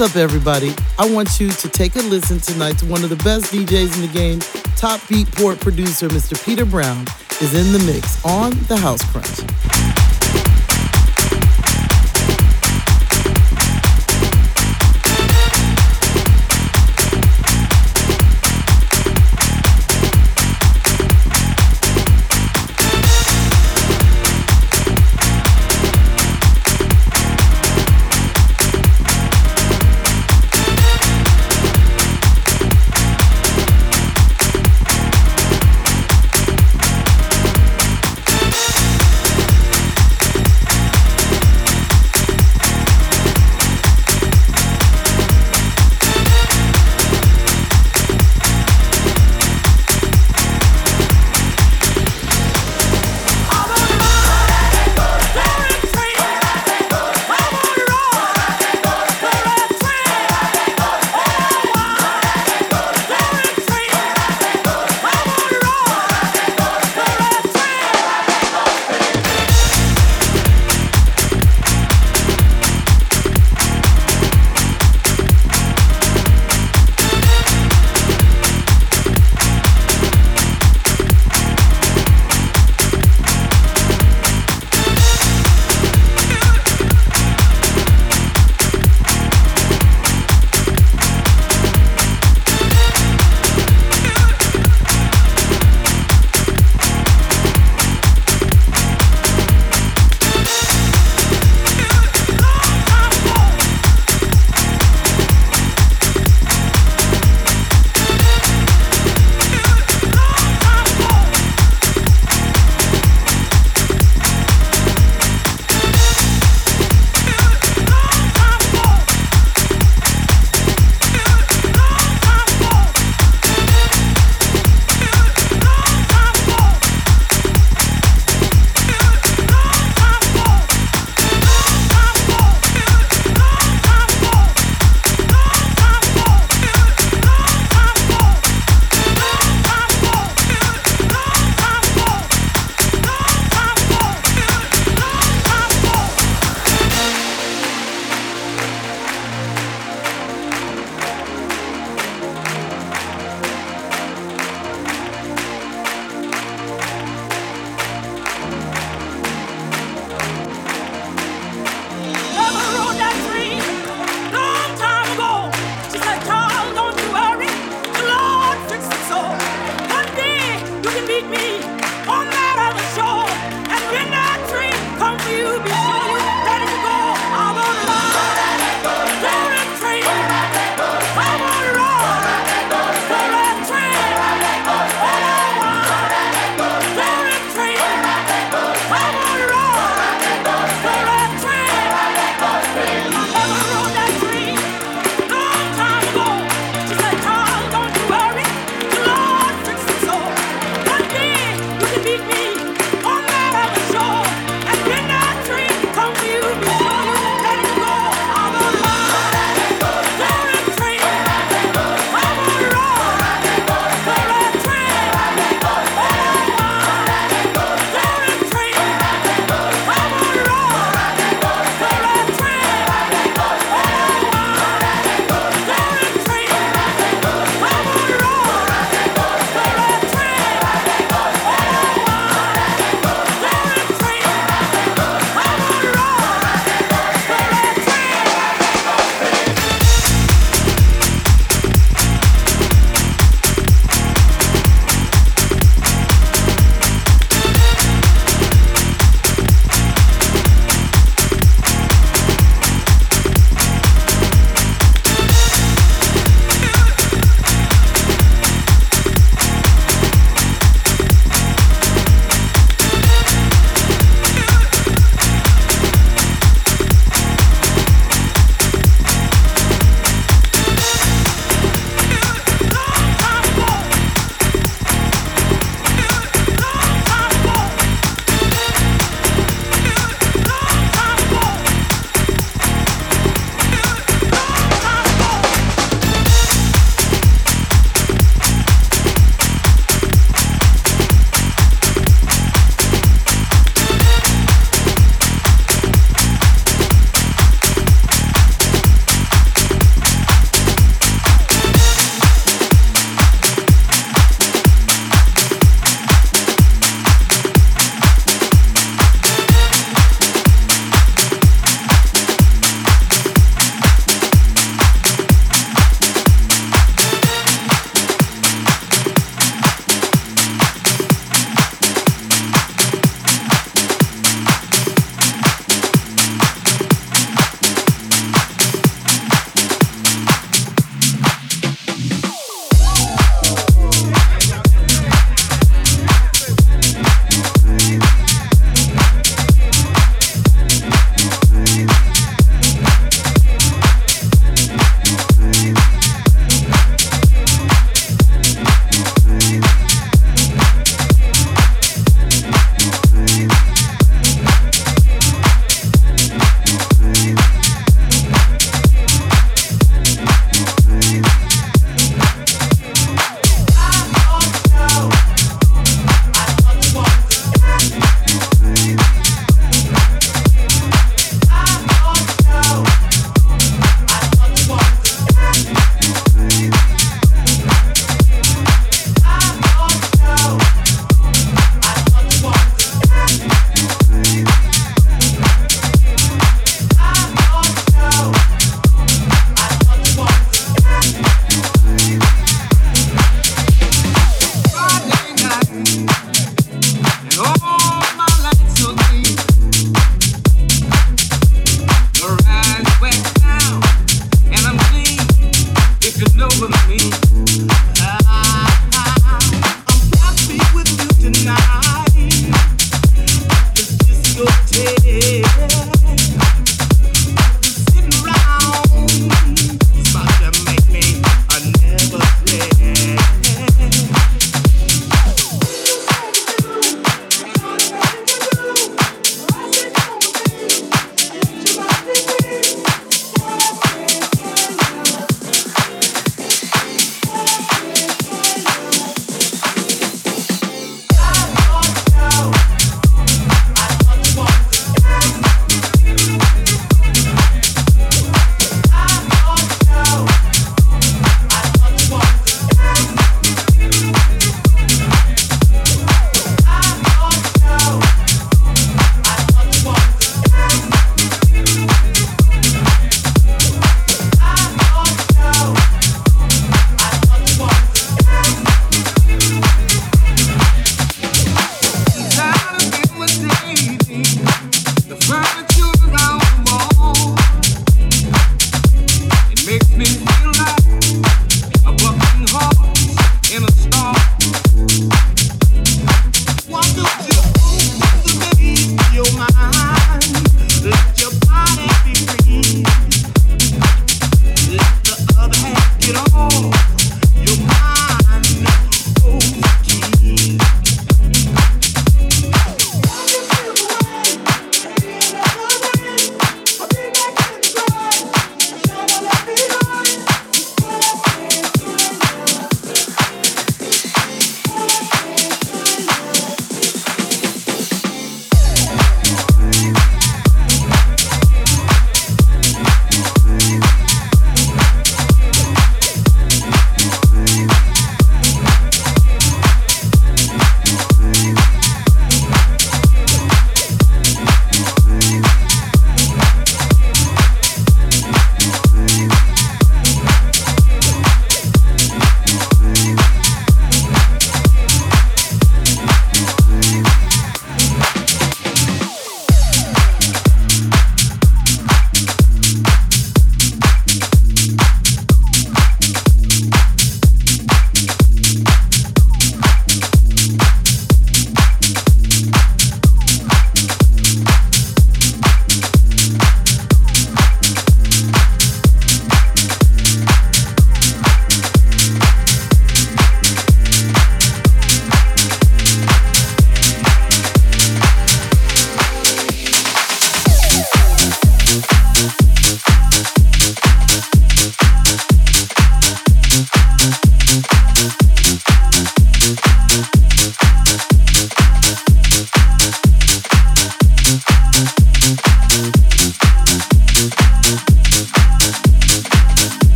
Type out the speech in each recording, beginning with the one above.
What's up, everybody? I want you to take a listen tonight to one of the best DJs in the game. Top Beatport producer, Mr. Peter Brown, is in the mix on the House Crunch.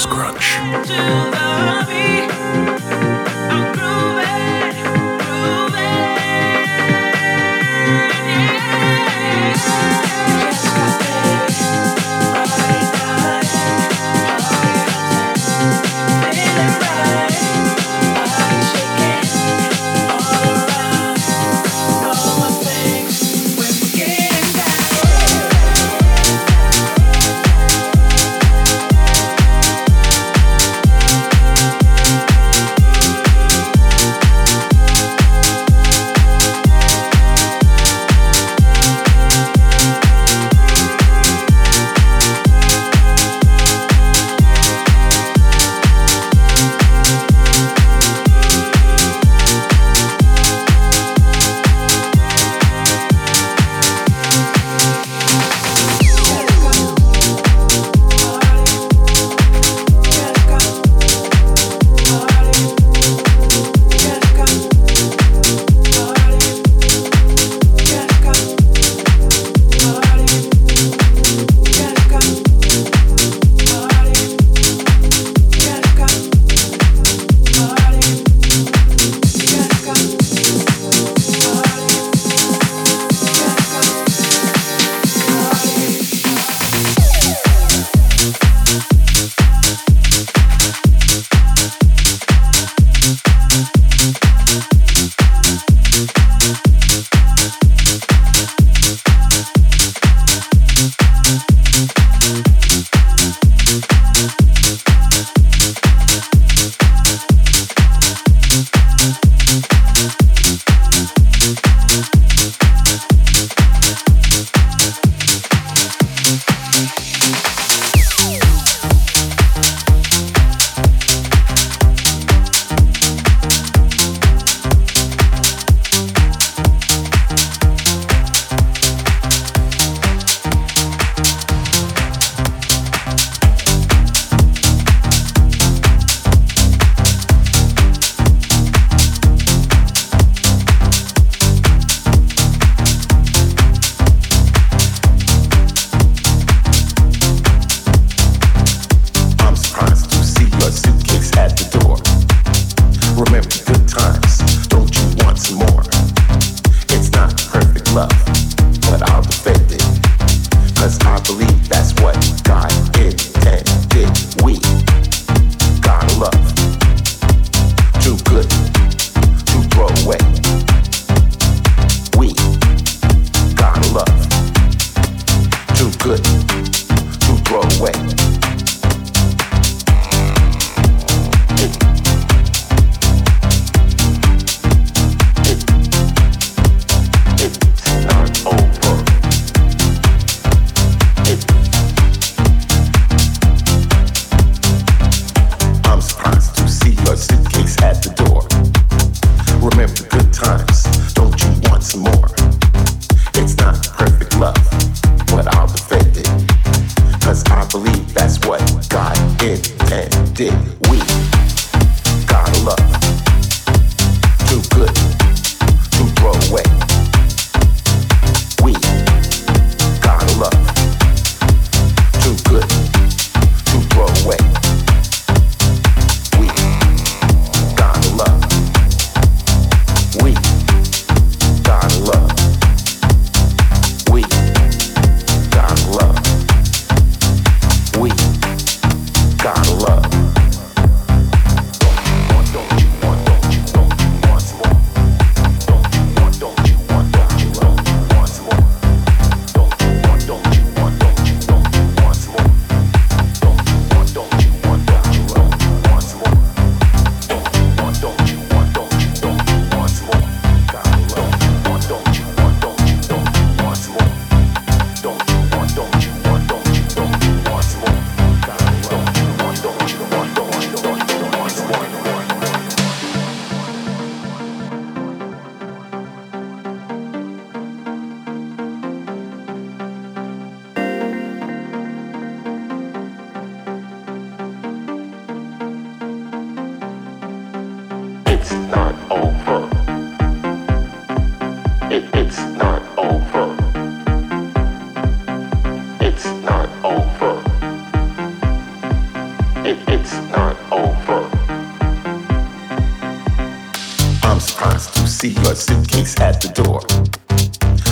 Scrunch. at the door.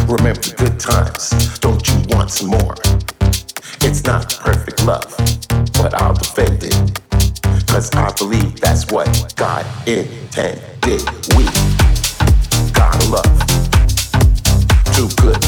Remember the good times, don't you want some more? It's not perfect love, but I'll defend it. Cause I believe that's what God intended. We gotta love. Too good.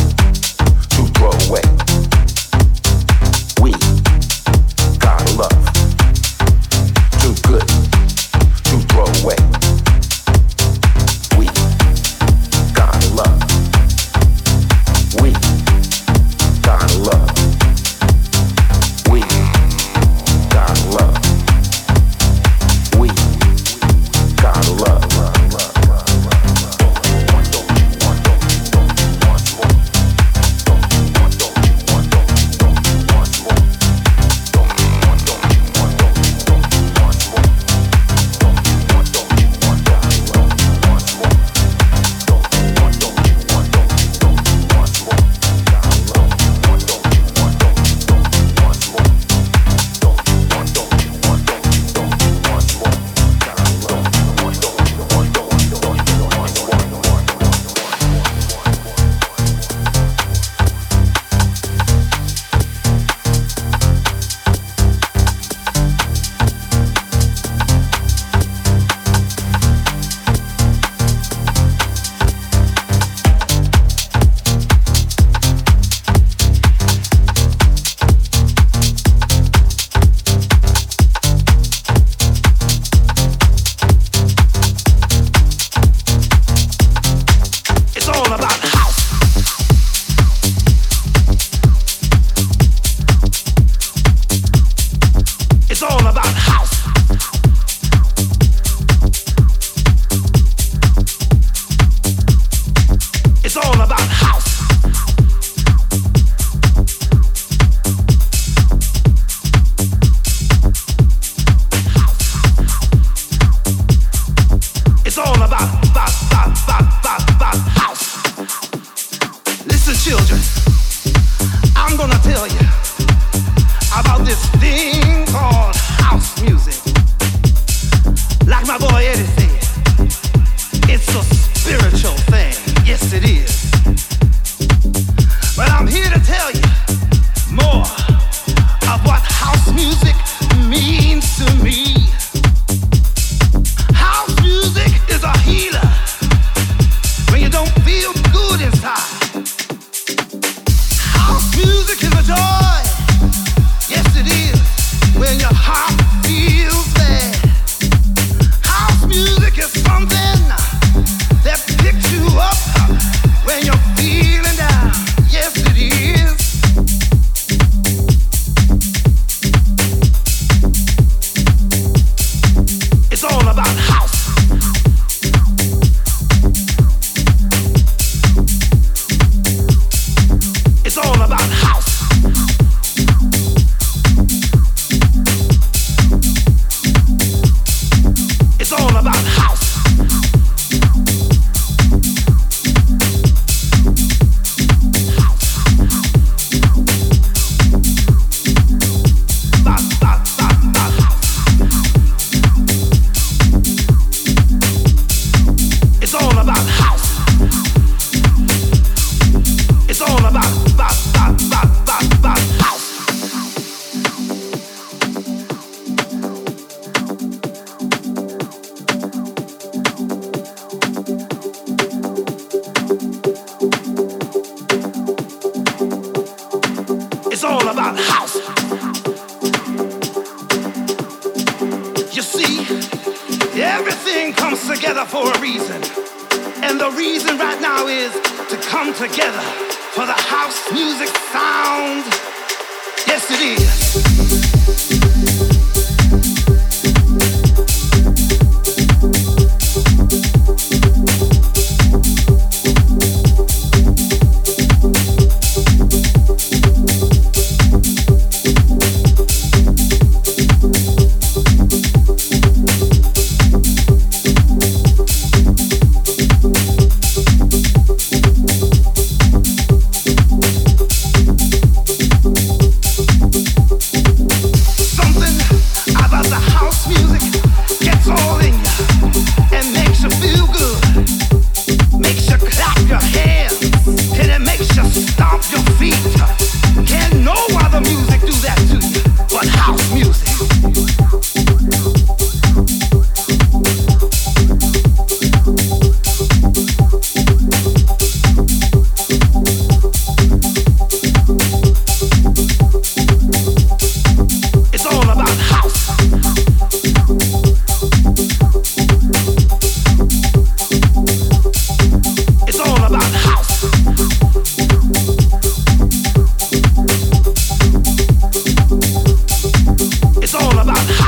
about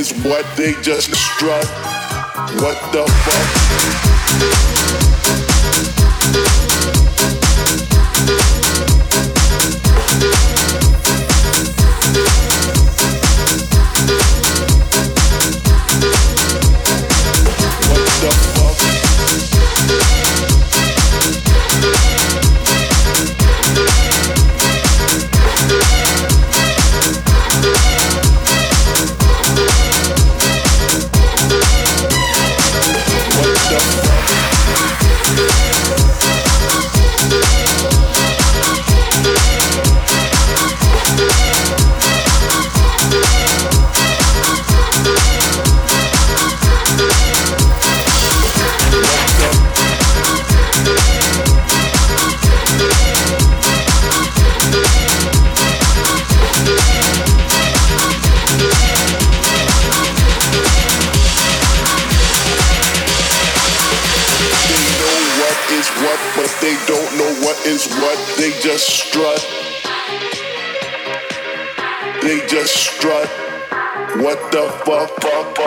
is what they just struck. What the fuck?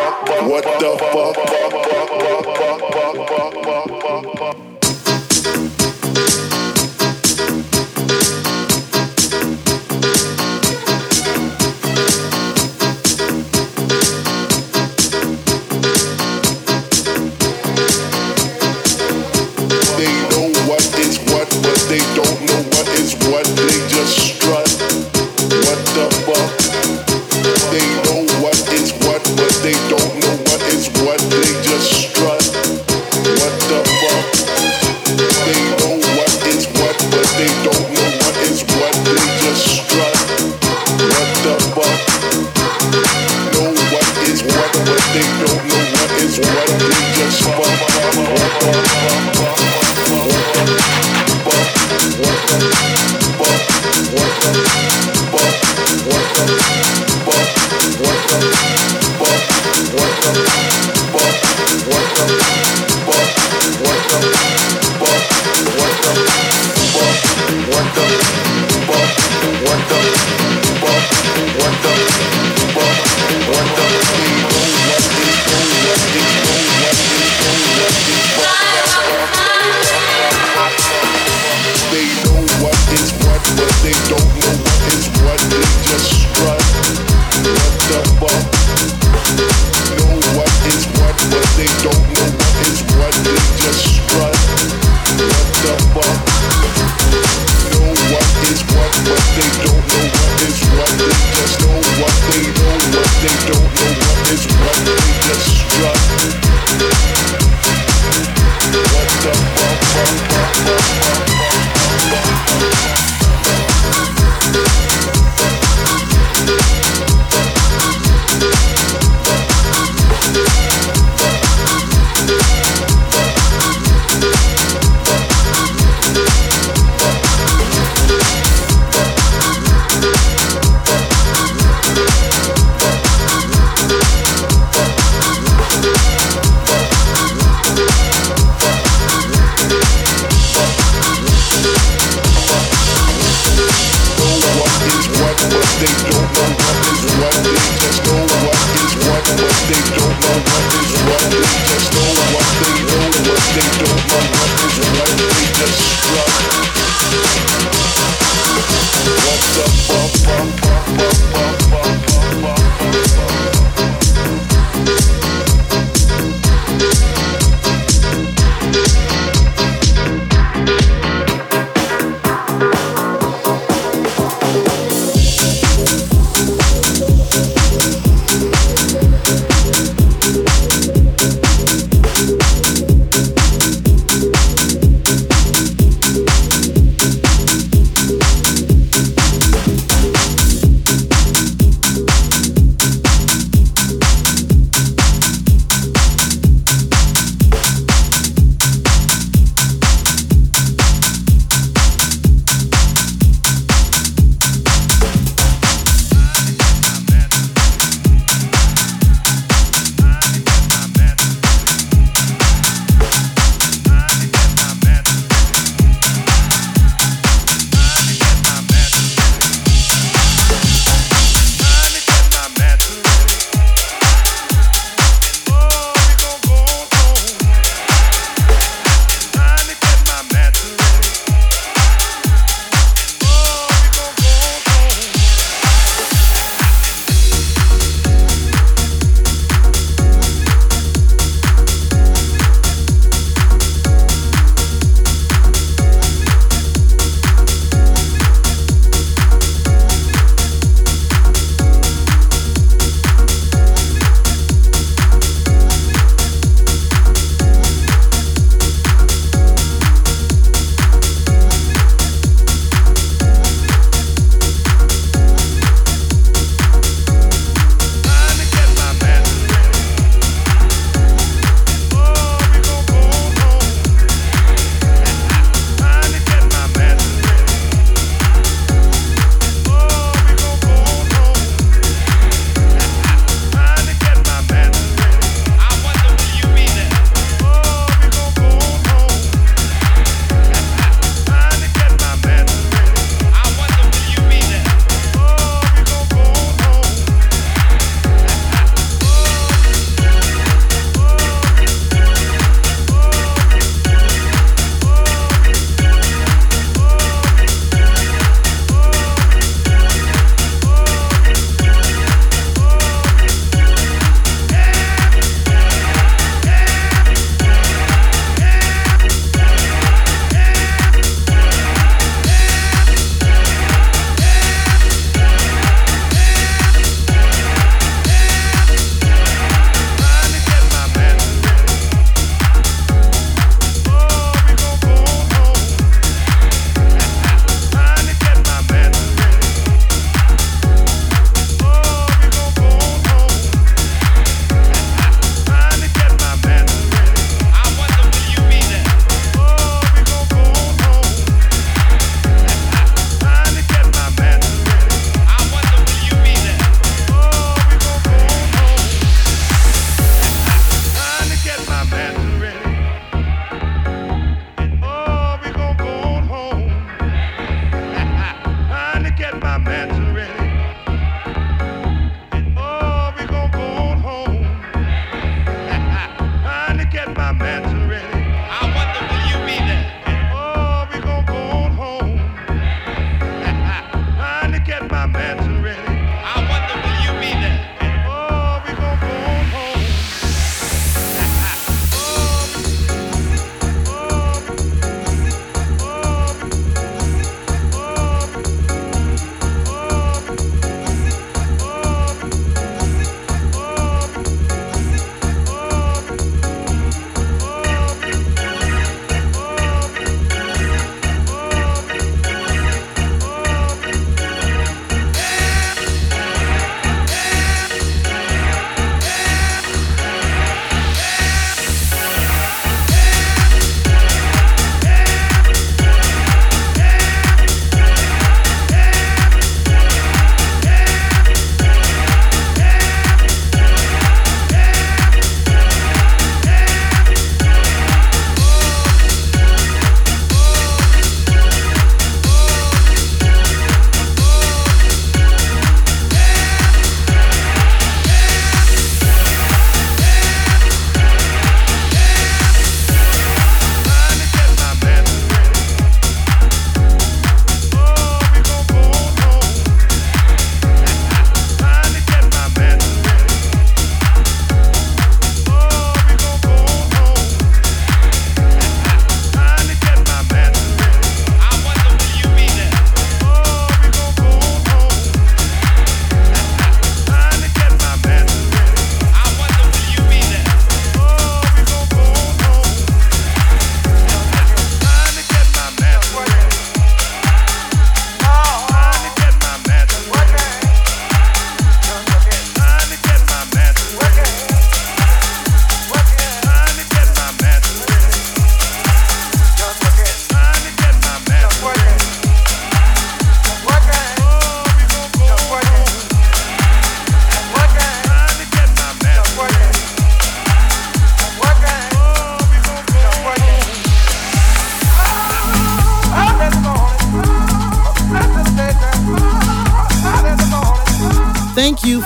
What the fuck?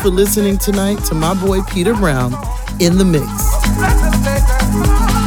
For listening tonight to my boy Peter Brown in the mix.